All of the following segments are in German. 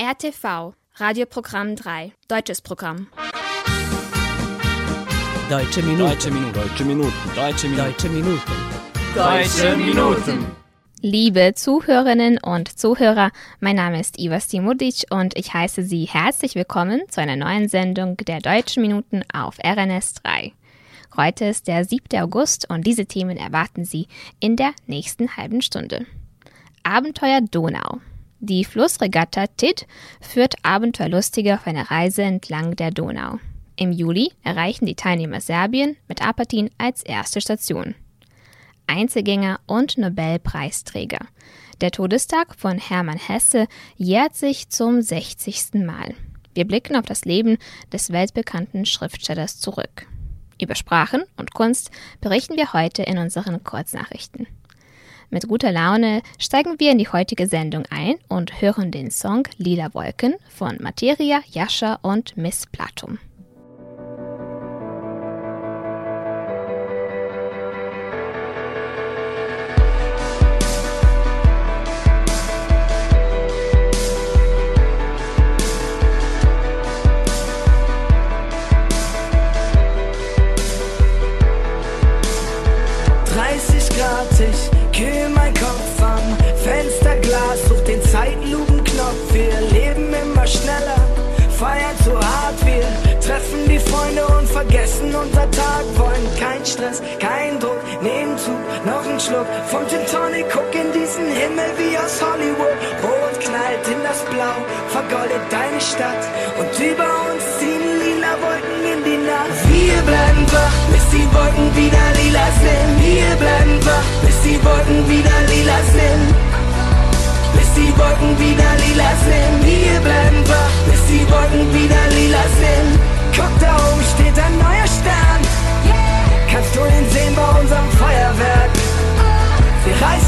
RTV, Radioprogramm 3, deutsches Programm. Deutsche Minuten. Deutsche Minuten. Deutsche Minuten. Deutsche Minuten. Deutsche Minuten. Deutsche Minuten. Liebe Zuhörerinnen und Zuhörer, mein Name ist Iva Stimudic und ich heiße Sie herzlich willkommen zu einer neuen Sendung der Deutschen Minuten auf RNS 3. Heute ist der 7. August und diese Themen erwarten Sie in der nächsten halben Stunde. Abenteuer Donau. Die Flussregatta TID führt Abenteuerlustige auf eine Reise entlang der Donau. Im Juli erreichen die Teilnehmer Serbien mit Apatin als erste Station. Einzelgänger und Nobelpreisträger. Der Todestag von Hermann Hesse jährt sich zum 60. Mal. Wir blicken auf das Leben des weltbekannten Schriftstellers zurück. Über Sprachen und Kunst berichten wir heute in unseren Kurznachrichten. Mit guter Laune steigen wir in die heutige Sendung ein und hören den Song Lila Wolken von Materia, Jascha und Miss Platum. Vergessen unser Tag. Wollen kein Stress, kein Druck, nehmen zu, noch ein Schluck vom Gin Tonic. Guck in diesen Himmel wie aus Hollywood. Rot knallt in das Blau, vergoldet deine Stadt. Und über uns ziehen lila Wolken in die Nacht. Wir bleiben wach, bis die Wolken wieder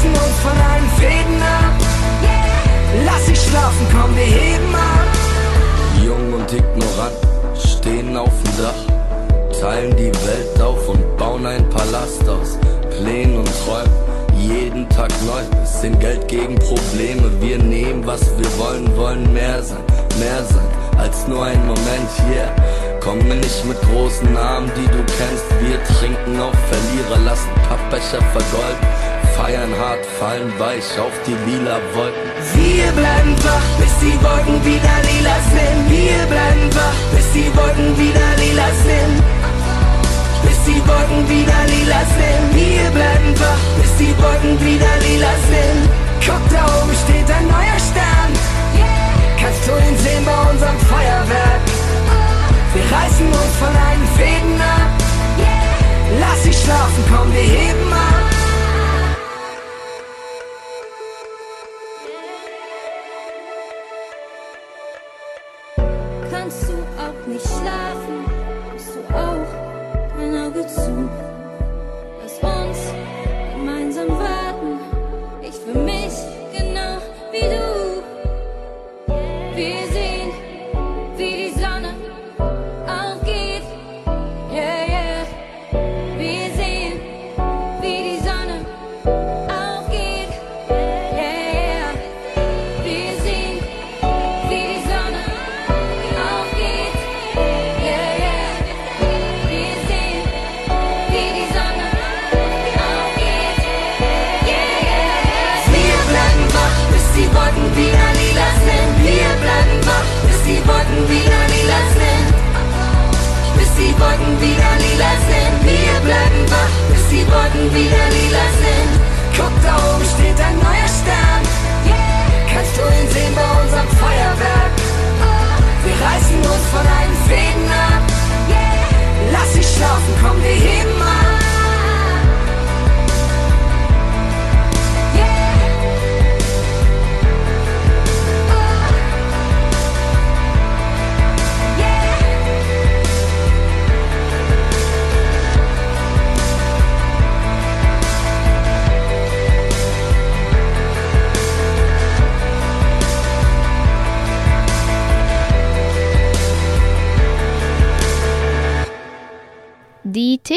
reißen uns von allen Fäden ab. Lass dich schlafen, komm, wir heben ab. Jung und ignorant stehen auf dem Dach, teilen die Welt auf und bauen ein Palast aus Plänen und Träumen. Jeden Tag neu, bisschen Geld gegen Probleme. Wir nehmen, was wir wollen, wollen mehr sein, mehr sein als nur ein Moment hier. Komme nicht mit großen Namen, die du kennst. Wir trinken auf Verlierer, lassen Pappbecher vergolden. Feiern hart, fallen weich auf die lila Wolken. Wir bleiben wach, bis die Wolken wieder lila sind. Wir bleiben wach, bis die Wolken wieder lila sind. Bis die Wolken wieder lila sind. Wir bleiben wach, bis die Wolken wieder lila sind. Guck, da oben steht ein neuer Stern. Kannst du ihn sehen bei unserem Feuerwerk? Wir reißen uns von allen Fäden ab. Lass dich schlafen, komm, wir heben ab. Die Wolken wieder lila sind. Bis die Wolken wieder lila sind. Wir bleiben wach, bis die Wolken wieder lila sind. Guck, da oben steht ein neuer Stern. Kannst du ihn sehen bei unserem Feuerwerk? Wir reißen uns von allen Fäden ab. Lass dich schlafen, komm, wir heben ab.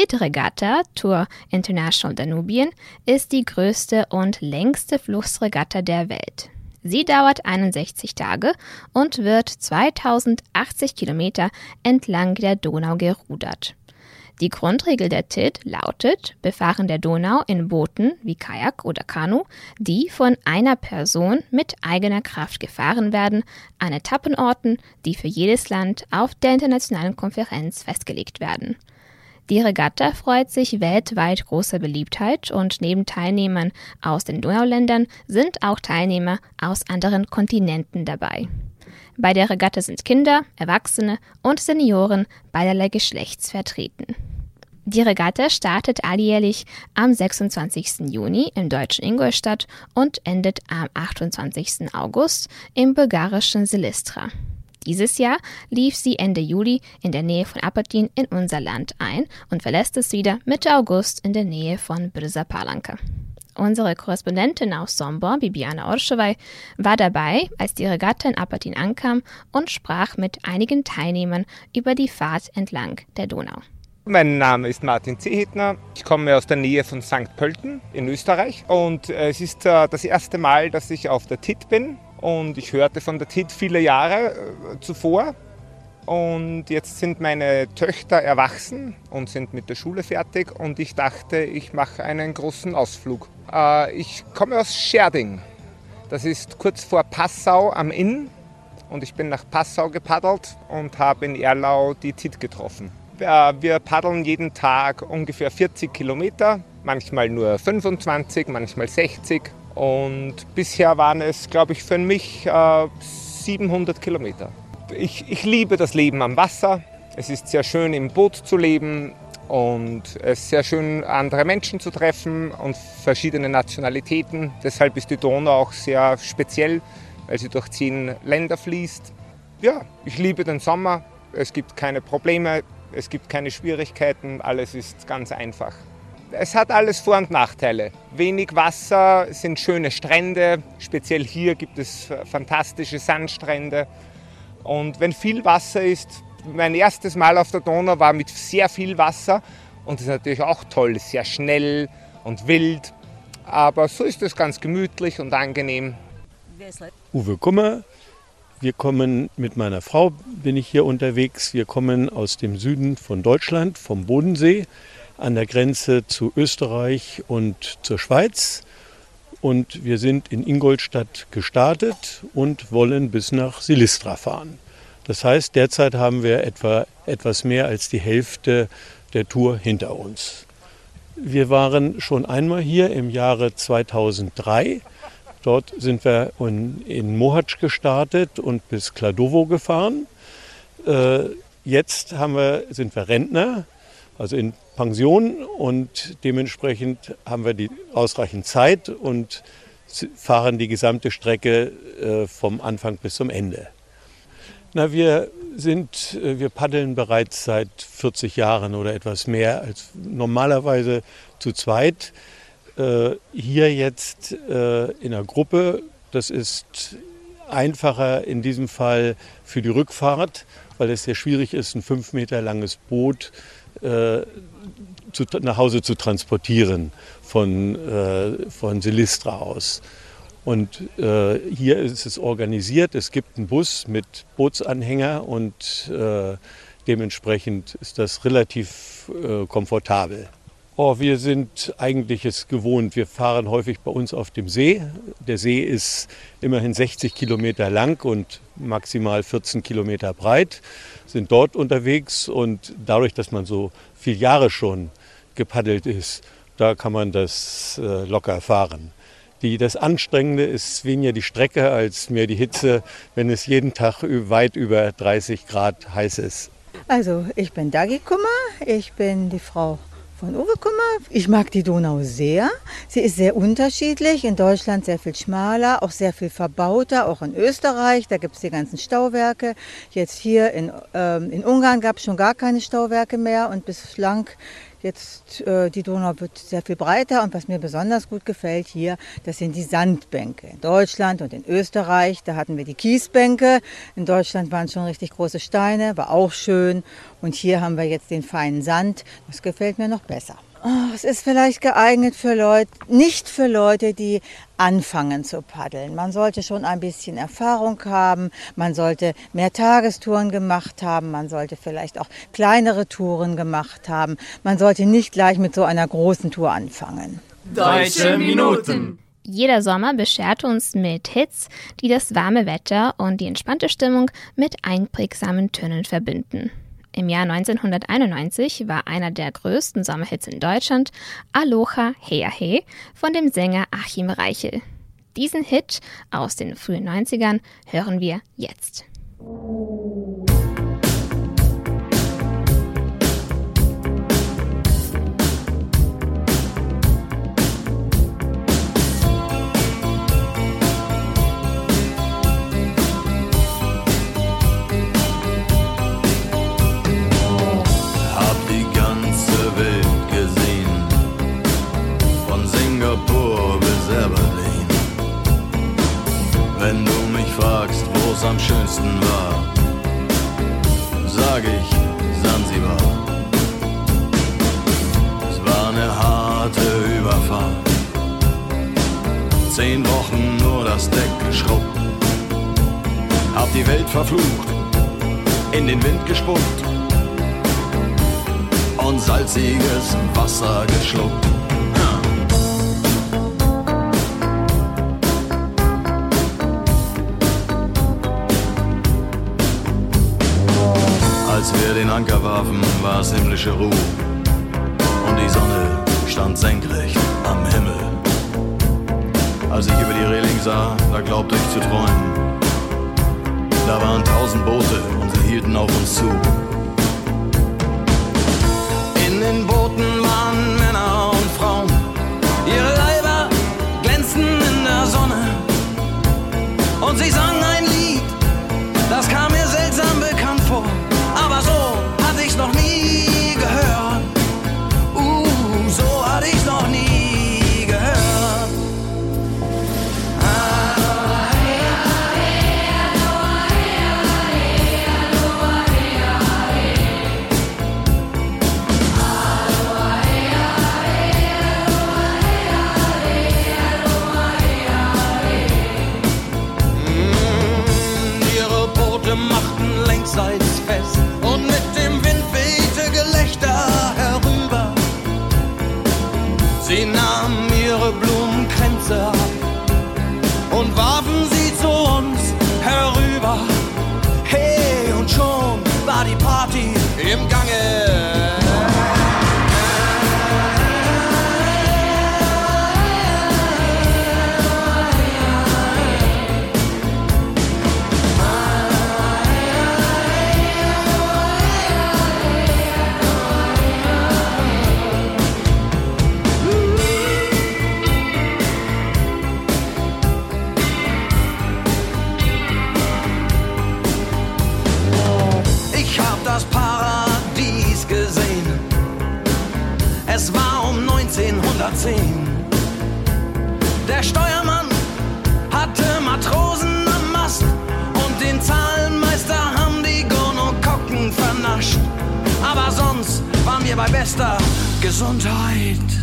Die TID-Regatta, Tour International Danubien, ist die größte und längste Flussregatta der Welt. Sie dauert 61 Tage und wird 2080 Kilometer entlang der Donau gerudert. Die Grundregel der TID lautet Befahren der Donau in Booten wie Kajak oder Kanu, die von einer Person mit eigener Kraft gefahren werden, an Etappenorten, die für jedes Land auf der internationalen Konferenz festgelegt werden. Die Regatta freut sich weltweit großer Beliebtheit und neben Teilnehmern aus den Donauländern sind auch Teilnehmer aus anderen Kontinenten dabei. Bei der Regatta sind Kinder, Erwachsene und Senioren beiderlei Geschlechts vertreten. Die Regatta startet alljährlich am 26. Juni im deutschen Ingolstadt und endet am 28. August im bulgarischen Silistra. Dieses Jahr lief sie Ende Juli in der Nähe von Apatin in unser Land ein und verlässt es wieder Mitte August in der Nähe von Brza Palanka. Unsere Korrespondentin aus Sombor, Bibiana Orschewai, war dabei, als die Regatta in Apatin ankam und sprach mit einigen Teilnehmern über die Fahrt entlang der Donau. Mein Name ist Martin Zehetner. Ich komme aus der Nähe von St. Pölten in Österreich und es ist äh, das erste Mal, dass ich auf der TIT bin und ich hörte von der TIT viele Jahre äh, zuvor. Und jetzt sind meine Töchter erwachsen und sind mit der Schule fertig und ich dachte, ich mache einen großen Ausflug. Äh, ich komme aus Scherding. Das ist kurz vor Passau am Inn und ich bin nach Passau gepaddelt und habe in Erlau die TIT getroffen. Wir paddeln jeden Tag ungefähr 40 Kilometer, manchmal nur 25, manchmal 60 und bisher waren es, glaube ich, für mich äh, 700 Kilometer. Ich, ich liebe das Leben am Wasser. Es ist sehr schön, im Boot zu leben und es ist sehr schön, andere Menschen zu treffen und verschiedene Nationalitäten. Deshalb ist die Donau auch sehr speziell, weil sie durch zehn Länder fließt. Ja, ich liebe den Sommer. Es gibt keine Probleme, es gibt keine Schwierigkeiten, alles ist ganz einfach es hat alles Vor- und Nachteile. Wenig Wasser sind schöne Strände, speziell hier gibt es fantastische Sandstrände. Und wenn viel Wasser ist, mein erstes Mal auf der Donau war mit sehr viel Wasser und das ist natürlich auch toll, sehr schnell und wild. Aber so ist es ganz gemütlich und angenehm. Uwe Kummer, wir kommen mit meiner Frau, bin ich hier unterwegs. Wir kommen aus dem Süden von Deutschland, vom Bodensee an der Grenze zu Österreich und zur Schweiz. Und wir sind in Ingolstadt gestartet und wollen bis nach Silistra fahren. Das heißt, derzeit haben wir etwa etwas mehr als die Hälfte der Tour hinter uns. Wir waren schon einmal hier im Jahre 2003. Dort sind wir in, in Mohac gestartet und bis Kladovo gefahren. Äh, jetzt wir, sind wir Rentner, also in Pension und dementsprechend haben wir die ausreichend Zeit und fahren die gesamte Strecke äh, vom Anfang bis zum Ende. Na, wir sind, äh, wir paddeln bereits seit 40 Jahren oder etwas mehr als normalerweise zu zweit. Äh, hier jetzt in einer Gruppe, das ist einfacher in diesem Fall für die Rückfahrt, weil es sehr schwierig ist, ein fünf Meter langes Boot äh, zu, nach Hause zu transportieren von, äh, von Silistra aus. Und äh, hier ist es organisiert. Es gibt einen Bus mit Bootsanhänger und äh, dementsprechend ist das relativ äh, komfortabel. Oh, wir sind eigentlich es gewohnt. Wir fahren häufig bei uns auf dem See. Der See ist immerhin 60 Kilometer lang und maximal 14 Kilometer breit. Sind dort unterwegs und dadurch, dass man so viele Jahre schon gepaddelt ist, da kann man das äh, locker fahren. Die, das Anstrengende ist weniger die Strecke als mehr die Hitze, wenn es jeden Tag weit über 30 Grad heiß ist. Also, ich bin Dagi Kummer, ich bin die Frau von Uwe Kummer. Ich mag die Donau sehr. Sie ist sehr unterschiedlich. In Deutschland sehr viel schmaler, auch sehr viel verbauter, auch in Österreich. Da gibt es die ganzen Stauwerke. Jetzt hier in, ähm, in Ungarn gab es schon gar keine Stauwerke mehr und bislang Jetzt äh, die Donau wird sehr viel breiter und was mir besonders gut gefällt hier, das sind die Sandbänke. In Deutschland und in Österreich, da hatten wir die Kiesbänke. In Deutschland waren schon richtig große Steine, war auch schön. Und hier haben wir jetzt den feinen Sand. Das gefällt mir noch besser. Oh, es ist vielleicht geeignet für Leute, nicht für Leute, die anfangen zu paddeln. Man sollte schon ein bisschen Erfahrung haben, man sollte mehr Tagestouren gemacht haben, man sollte vielleicht auch kleinere Touren gemacht haben. Man sollte nicht gleich mit so einer großen Tour anfangen. Deutsche Minuten. Jeder Sommer beschert uns mit Hits, die das warme Wetter und die entspannte Stimmung mit einprägsamen Tönen verbinden. Im Jahr 1991 war einer der größten Sommerhits in Deutschland Aloha Hea He von dem Sänger Achim Reichel. Diesen Hit aus den frühen 90ern hören wir jetzt. Wo's am schönsten war, sag ich Sansibar. Es war eine harte Überfahrt, zehn Wochen nur das Deck geschrubbt. Hab die Welt verflucht, in den Wind gespuckt und salziges Wasser geschluckt. Als wir den Anker warfen, war es himmlische Ruhe und die Sonne stand senkrecht am Himmel. Als ich über die Reling sah, da glaubte ich zu träumen. Da waren tausend Boote und sie hielten auf uns zu. Gesundheit.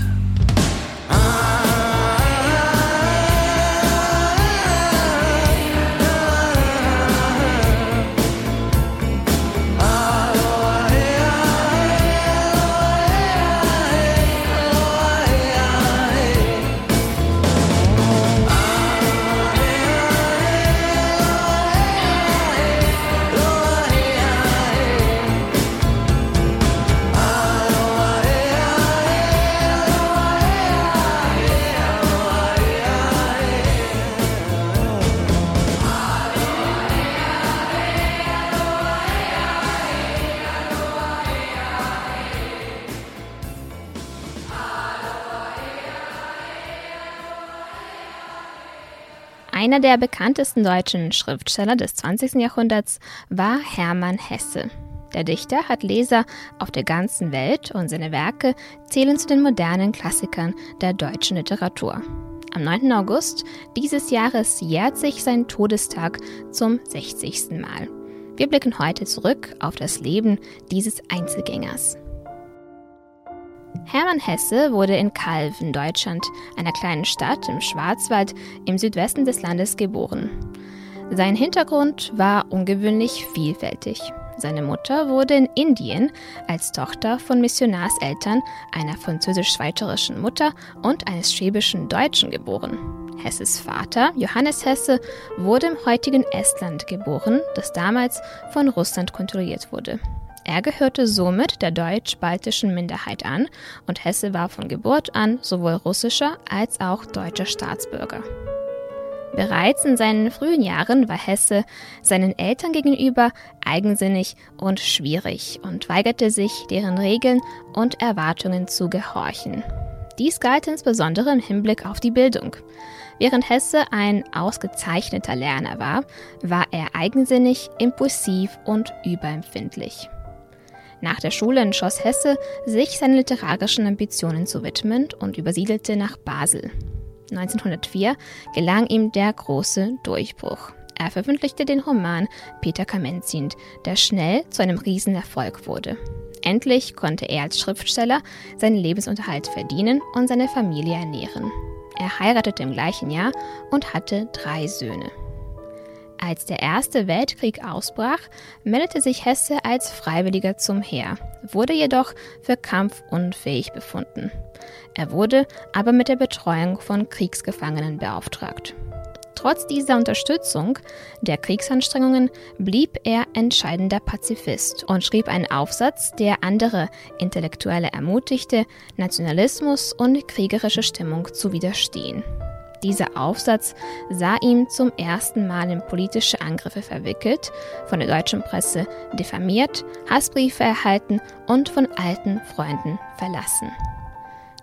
Einer der bekanntesten deutschen Schriftsteller des 20. Jahrhunderts war Hermann Hesse. Der Dichter hat Leser auf der ganzen Welt und seine Werke zählen zu den modernen Klassikern der deutschen Literatur. Am 9. August dieses Jahres jährt sich sein Todestag zum 60. Mal. Wir blicken heute zurück auf das Leben dieses Einzelgängers. Hermann Hesse wurde in Calw in Deutschland, einer kleinen Stadt im Schwarzwald im Südwesten des Landes, geboren. Sein Hintergrund war ungewöhnlich vielfältig. Seine Mutter wurde in Indien als Tochter von Missionarseltern, einer französisch-schweizerischen Mutter und eines schwäbischen Deutschen geboren. Hesses Vater, Johannes Hesse, wurde im heutigen Estland geboren, das damals von Russland kontrolliert wurde. Er gehörte somit der deutsch-baltischen Minderheit an und Hesse war von Geburt an sowohl russischer als auch deutscher Staatsbürger. Bereits in seinen frühen Jahren war Hesse seinen Eltern gegenüber eigensinnig und schwierig und weigerte sich, deren Regeln und Erwartungen zu gehorchen. Dies galt insbesondere im Hinblick auf die Bildung. Während Hesse ein ausgezeichneter Lerner war, war er eigensinnig, impulsiv und überempfindlich. Nach der Schule entschloss Hesse, sich seinen literarischen Ambitionen zu widmen und übersiedelte nach Basel. 1904 gelang ihm der große Durchbruch. Er veröffentlichte den Roman Peter Kamenzind, der schnell zu einem Riesenerfolg wurde. Endlich konnte er als Schriftsteller seinen Lebensunterhalt verdienen und seine Familie ernähren. Er heiratete im gleichen Jahr und hatte drei Söhne. Als der Erste Weltkrieg ausbrach, meldete sich Hesse als Freiwilliger zum Heer, wurde jedoch für Kampf unfähig befunden. Er wurde aber mit der Betreuung von Kriegsgefangenen beauftragt. Trotz dieser Unterstützung der Kriegsanstrengungen blieb er entscheidender Pazifist und schrieb einen Aufsatz, der andere Intellektuelle ermutigte, Nationalismus und kriegerische Stimmung zu widerstehen. Dieser Aufsatz sah ihn zum ersten Mal in politische Angriffe verwickelt, von der deutschen Presse diffamiert, Hassbriefe erhalten und von alten Freunden verlassen.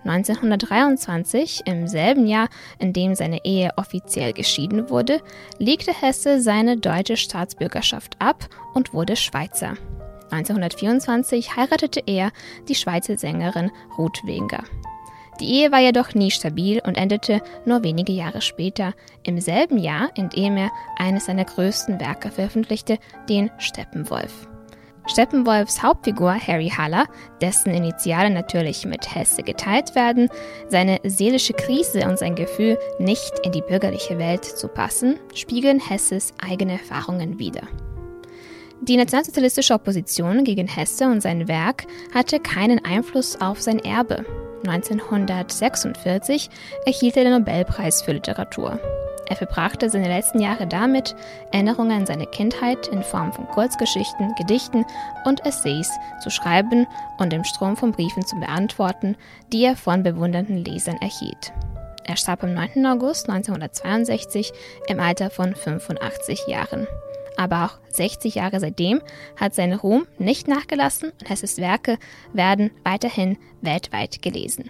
1923, im selben Jahr, in dem seine Ehe offiziell geschieden wurde, legte Hesse seine deutsche Staatsbürgerschaft ab und wurde Schweizer. 1924 heiratete er die Schweizer Sängerin Ruth Wenger. Die Ehe war jedoch nie stabil und endete nur wenige Jahre später, im selben Jahr, in dem er eines seiner größten Werke veröffentlichte, den Steppenwolf. Steppenwolfs Hauptfigur Harry Haller, dessen Initiale natürlich mit Hesse geteilt werden, seine seelische Krise und sein Gefühl, nicht in die bürgerliche Welt zu passen, spiegeln Hesses eigene Erfahrungen wider. Die nationalsozialistische Opposition gegen Hesse und sein Werk hatte keinen Einfluss auf sein Erbe. 1946 erhielt er den Nobelpreis für Literatur. Er verbrachte seine letzten Jahre damit, Erinnerungen an seine Kindheit in Form von Kurzgeschichten, Gedichten und Essays zu schreiben und im Strom von Briefen zu beantworten, die er von bewundernden Lesern erhielt. Er starb am 9. August 1962 im Alter von 85 Jahren. Aber auch 60 Jahre seitdem hat sein Ruhm nicht nachgelassen und Hesses Werke werden weiterhin weltweit gelesen.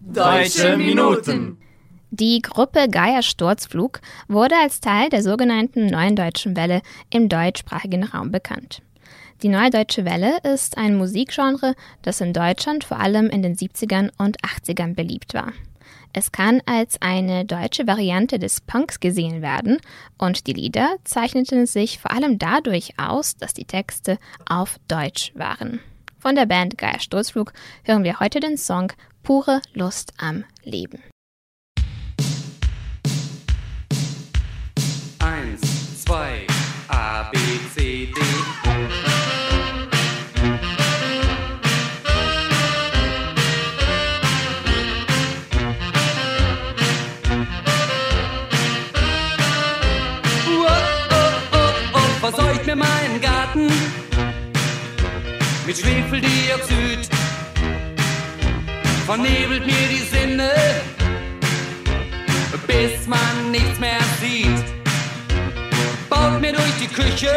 Deutsche Minuten. Die Gruppe Geier Sturzflug wurde als Teil der sogenannten Neuen Deutschen Welle im deutschsprachigen Raum bekannt. Die Neue Deutsche Welle ist ein Musikgenre, das in Deutschland vor allem in den 70ern und 80ern beliebt war. Es kann als eine deutsche Variante des Punks gesehen werden und die Lieder zeichneten sich vor allem dadurch aus, dass die Texte auf Deutsch waren. Von der Band Geier Sturzflug hören wir heute den Song Pure Lust am Leben. Eins, zwei, A, B, C, D. Schwefeldioxid, vernebelt mir die Sinne, bis man nichts mehr sieht. Baut mir durch die Küche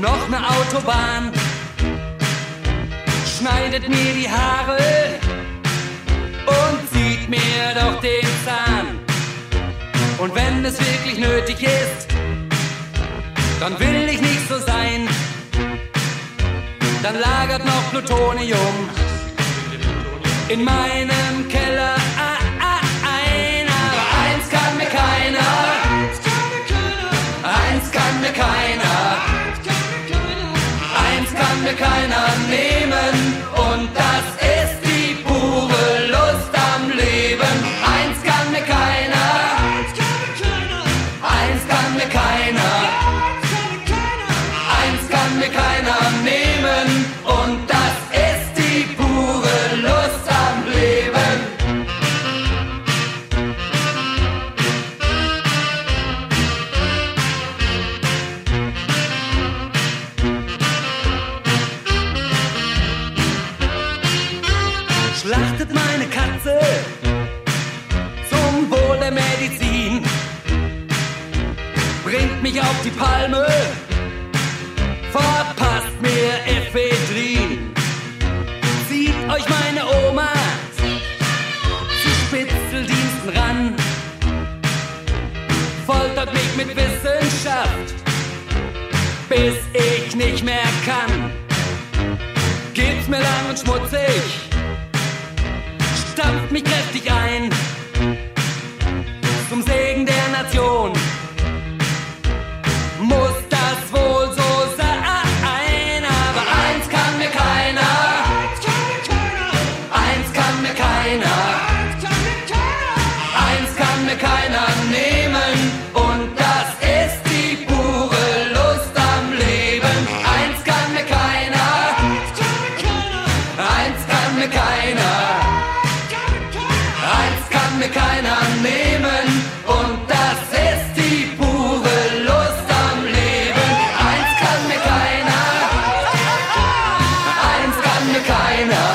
noch eine Autobahn, schneidet mir die Haare und zieht mir doch den Zahn. Und wenn es wirklich nötig ist, dann will ich. Dann lagert noch Plutonium in meinem Keller foltert mich mit Wissenschaft, bis ich nicht mehr kann. Gibt's mir lang und schmutzig, stampft mich kräftig ein, eins kann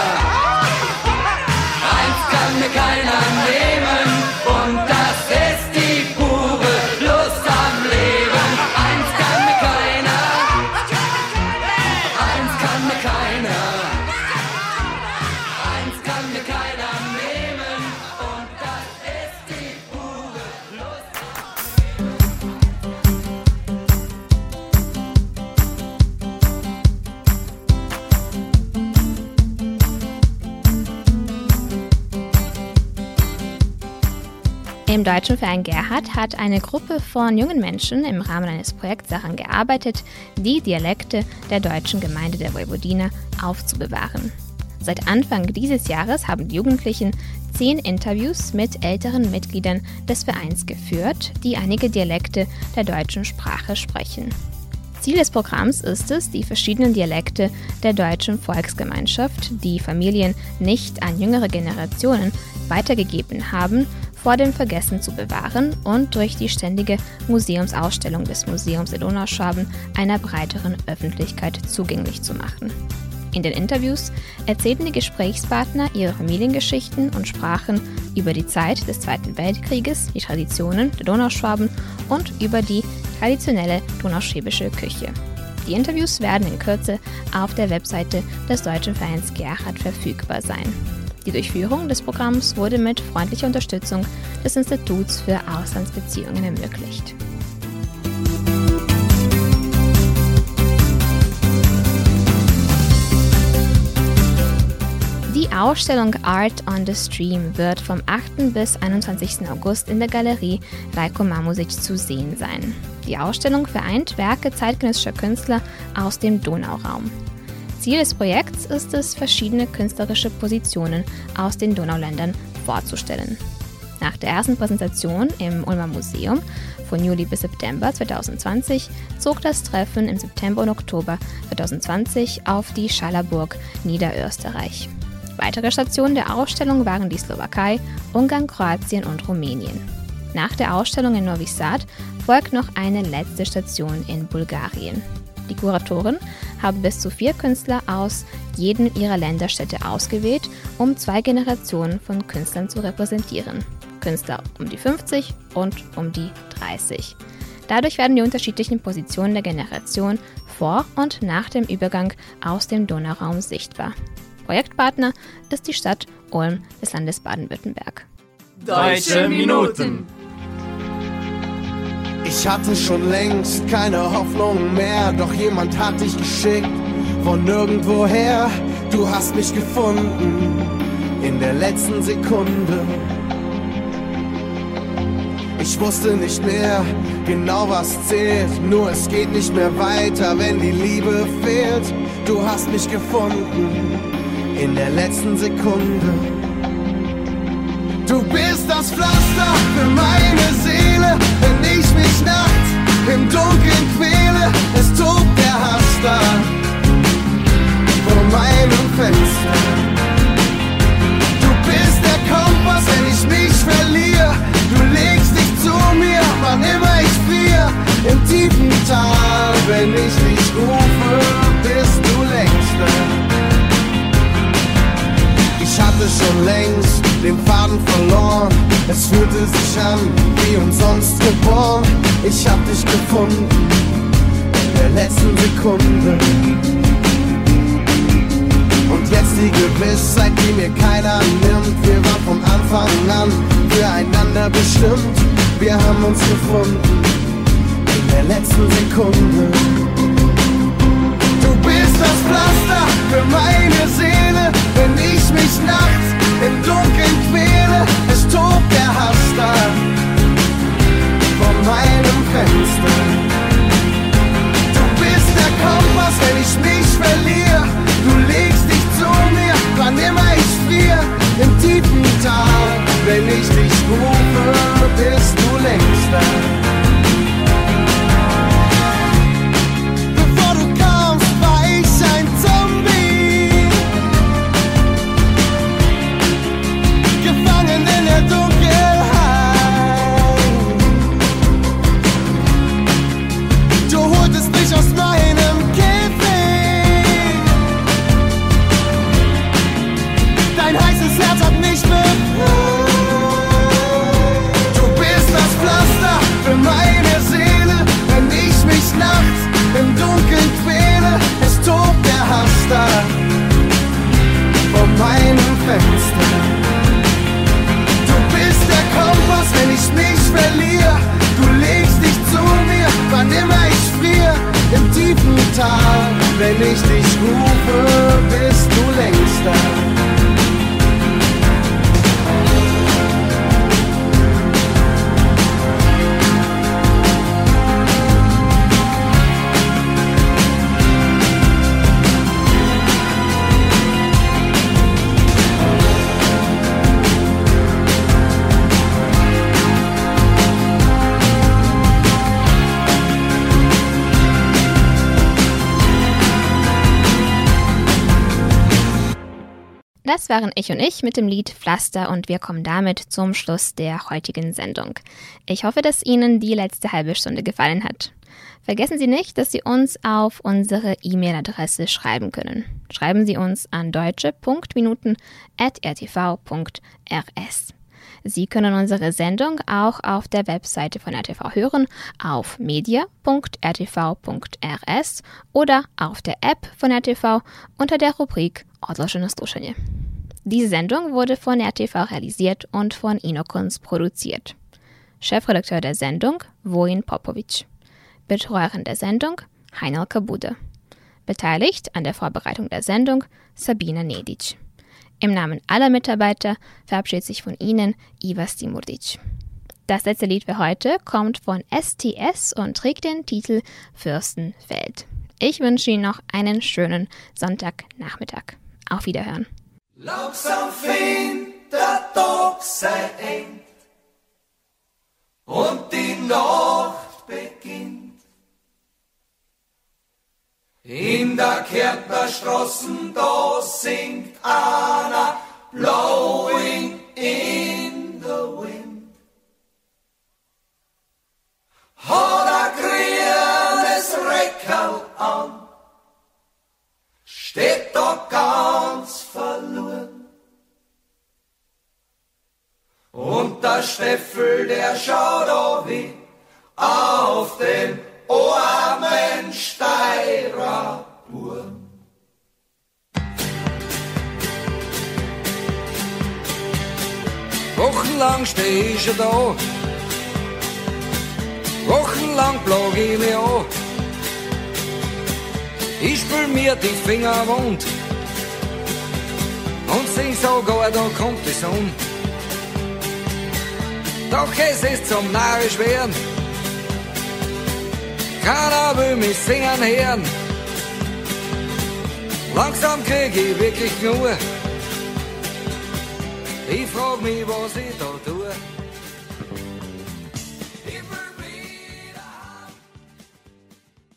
Im Deutschen Verein Gerhard hat eine Gruppe von jungen Menschen im Rahmen eines Projekts daran gearbeitet, die Dialekte der deutschen Gemeinde der Vojvodina aufzubewahren. Seit Anfang dieses Jahres haben die Jugendlichen zehn Interviews mit älteren Mitgliedern des Vereins geführt, die einige Dialekte der deutschen Sprache sprechen. Ziel des Programms ist es, die verschiedenen Dialekte der deutschen Volksgemeinschaft, die Familien nicht an jüngere Generationen weitergegeben haben, vor dem Vergessen zu bewahren und durch die ständige Museumsausstellung des Museums in Donauschwaben einer breiteren Öffentlichkeit zugänglich zu machen. In den Interviews erzählten die Gesprächspartner ihre Familiengeschichten und sprachen über die Zeit des Zweiten Weltkrieges, die Traditionen der Donauschwaben und über die traditionelle donauschwäbische Küche. Die Interviews werden in Kürze auf der Webseite des Deutschen Vereins Gerhard verfügbar sein. Die Durchführung des Programms wurde mit freundlicher Unterstützung des Instituts für Auslandsbeziehungen ermöglicht. Die Ausstellung Art on the Stream wird vom 8. bis 21. August in der Galerie Rajko Mamusic zu sehen sein. Die Ausstellung vereint Werke zeitgenössischer Künstler aus dem Donauraum. Ziel des Projekts ist es, verschiedene künstlerische Positionen aus den Donauländern vorzustellen. Nach der ersten Präsentation im Ulmer Museum von Juli bis September 2020 zog das Treffen im September und Oktober 2020 auf die Schallerburg Niederösterreich. Weitere Stationen der Ausstellung waren die Slowakei, Ungarn, Kroatien und Rumänien. Nach der Ausstellung in Novi Sad folgt noch eine letzte Station in Bulgarien. Die Kuratoren haben bis zu vier Künstler aus jedem ihrer Länderstädte ausgewählt, um zwei Generationen von Künstlern zu repräsentieren. Künstler um die 50 und um die 30. Dadurch werden die unterschiedlichen Positionen der Generation vor und nach dem Übergang aus dem Donauraum sichtbar. Projektpartner ist die Stadt Ulm des Landes Baden-Württemberg. Deutsche Minuten. Ich hatte schon längst keine Hoffnung mehr, doch jemand hat dich geschickt von nirgendwoher. Du hast mich gefunden in der letzten Sekunde. Ich wusste nicht mehr genau was zählt, nur es geht nicht mehr weiter, wenn die Liebe fehlt. Du hast mich gefunden in der letzten Sekunde. Das Pflaster für meine Seele, wenn ich mich nachts im Dunkeln quäle. Es tobt der Hass da vor meinem Fenster. Du bist der Kompass, wenn ich mich verliere. Du legst dich zu mir, wann immer ich friere. Im tiefen Tal, wenn ich dich rufe, bist du längst da. Fühlte sich an wie umsonst geboren. Ich hab dich gefunden der letzten Sekunde. Und jetzt die Gewissheit, die mir keiner nimmt. Wir waren von Anfang an füreinander bestimmt. Wir haben uns gefunden in der letzten Sekunde. Du bist das Pflaster für meine Seele, wenn ich mich nachts im Dunkeln quäle. Es tobt der Hass da vor meinem Fenster. Du bist der Kompass, wenn ich mich verliere. Du legst dich zu mir, wann immer ich friere. Im tiefen Tal, wenn ich dich rufe, bist du längst da. Das waren ich und ich mit dem Lied Pflaster und wir kommen damit zum Schluss der heutigen Sendung. Ich hoffe, dass Ihnen die letzte halbe Stunde gefallen hat. Vergessen Sie nicht, dass Sie uns auf unsere E-Mail-Adresse schreiben können. Schreiben Sie uns an deutsche.minuten.rtv.rs. Sie können unsere Sendung auch auf der Webseite von RTV hören, auf media.rtv.rs oder auf der App von RTV unter der Rubrik Odloženo slušanje. Diese Sendung wurde von RTV realisiert und von Inokons produziert. Chefredakteur der Sendung Vojin Popovic. Betreuerin der Sendung Heinel Kabude. Beteiligt an der Vorbereitung der Sendung Sabina Nedic. Im Namen aller Mitarbeiter verabschiedet sich von Ihnen Iva Stimurdic. Das letzte Lied für heute kommt von STS und trägt den Titel Fürstenfeld. Ich wünsche Ihnen noch einen schönen Sonntagnachmittag. Auf Wiederhören. Langsam fängt der Tag sein End und die Nacht beginnt. In der Kärntner Straßen, da singt einer Blowing in the Wind. Hat er grünes Reckerl an, steht da Steffel, der schaut auch wie auf den armen Steirer. Wochenlang steh ich da. Wochenlang plag ich mich an. Ich spül mir die Finger wund. Und sing sogar, da kommt die Sonne. Doch es ist zum narrisch werden. Keiner will mich singen hören. Langsam krieg ich wirklich nur. Ich frag mich, was ich da tue.